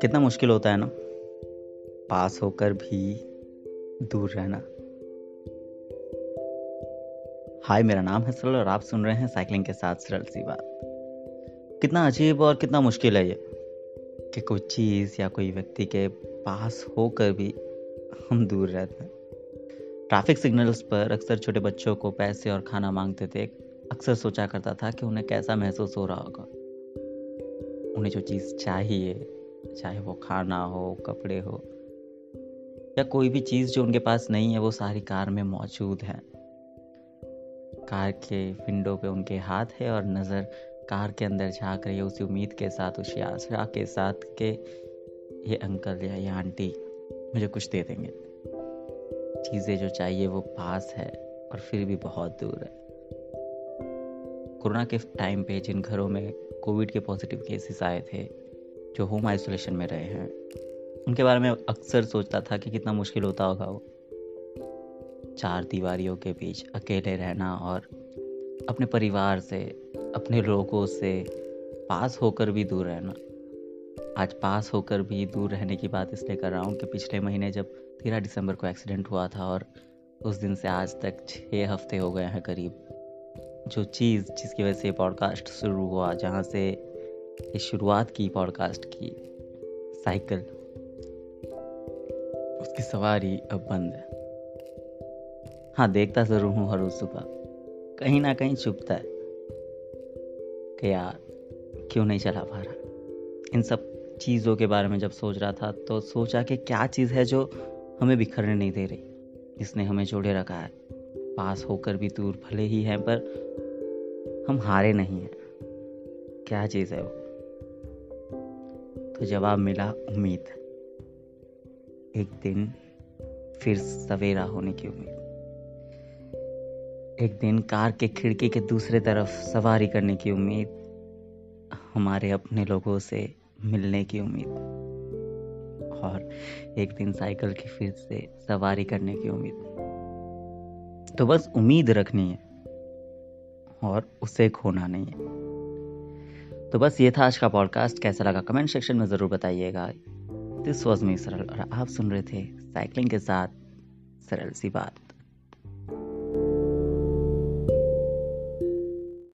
कितना मुश्किल होता है ना? पास होकर भी दूर रहना। हाय, मेरा नाम है सरल और आप सुन रहे हैं साइकिलिंग के साथ सरल सी बात। कितना अजीब और कितना मुश्किल है ये कि कोई चीज़ या कोई व्यक्ति के पास होकर भी हम दूर रहते हैं। ट्रैफ़िक सिग्नल्स पर अक्सर छोटे बच्चों को पैसे और खाना मांगते थे। अक्सर सोचा करता था कि उन्हें कैसा महसूस हो रहा होगा। उन्हें जो चीज़ चाहिए, चाहे वो खाना हो, कपड़े हो, या कोई भी चीज़ जो उनके पास नहीं है, वो सारी कार में मौजूद है। कार के विंडो पे उनके हाथ है और नज़र कार के अंदर झाँक रही है उसी उम्मीद के साथ, उसी आशा के साथ के ये अंकल या ये आंटी मुझे कुछ दे देंगे। चीज़ें जो चाहिए वो पास है और फिर भी बहुत दूर है। कोरोना के टाइम पे जिन घरों में कोविड के पॉजिटिव केसेस आए थे, जो होम आइसोलेशन में रहे हैं, उनके बारे में अक्सर सोचता था कि कितना मुश्किल होता होगा वो। चार दीवारियों के बीच अकेले रहना और अपने परिवार से, अपने लोगों से पास होकर भी दूर रहना। आज पास होकर भी दूर रहने की बात इसलिए कर रहा हूँ कि पिछले महीने जब तेरह दिसंबर को एक्सीडेंट हुआ था और उस दिन से आज तक छः हफ़्ते हो गए हैं करीब। जो चीज़ जिसकी वजह से पॉडकास्ट शुरू हुआ, जहाँ से ये शुरुआत की पॉडकास्ट की साइकिल उसकी सवारी अब बंद है। हाँ देखता ज़रूर हूँ हर रोज़ सुबह। कहीं ना कहीं चुपता है कि यार, क्यों नहीं चला पा रहा? इन सब चीज़ों के बारे में जब सोच रहा था तो सोचा कि क्या चीज़ है जो हमें बिखरने नहीं दे रही, जिसने हमें जोड़े रखा है। पास होकर भी दूर भले ही हैं, पर हम हारे नहीं हैं। क्या चीज़ है वो? तो जवाब मिला उम्मीद। एक दिन फिर सवेरा होने की उम्मीद। एक दिन कार के खिड़की के दूसरे तरफ़ सवारी करने की उम्मीद। हमारे अपने लोगों से मिलने की उम्मीद। और एक दिन साइकिल की फिर से सवारी करने की उम्मीद। तो बस उम्मीद रखनी है। और उसे खोना नहीं है। तो बस ये था आज का पॉडकास्ट कैसा लगा कमेंट सेक्शन में ज़रूर बताइएगा। दिस वॉज़ मी सरल और आप सुन रहे थे साइकिलिंग के साथ सरल सी बात।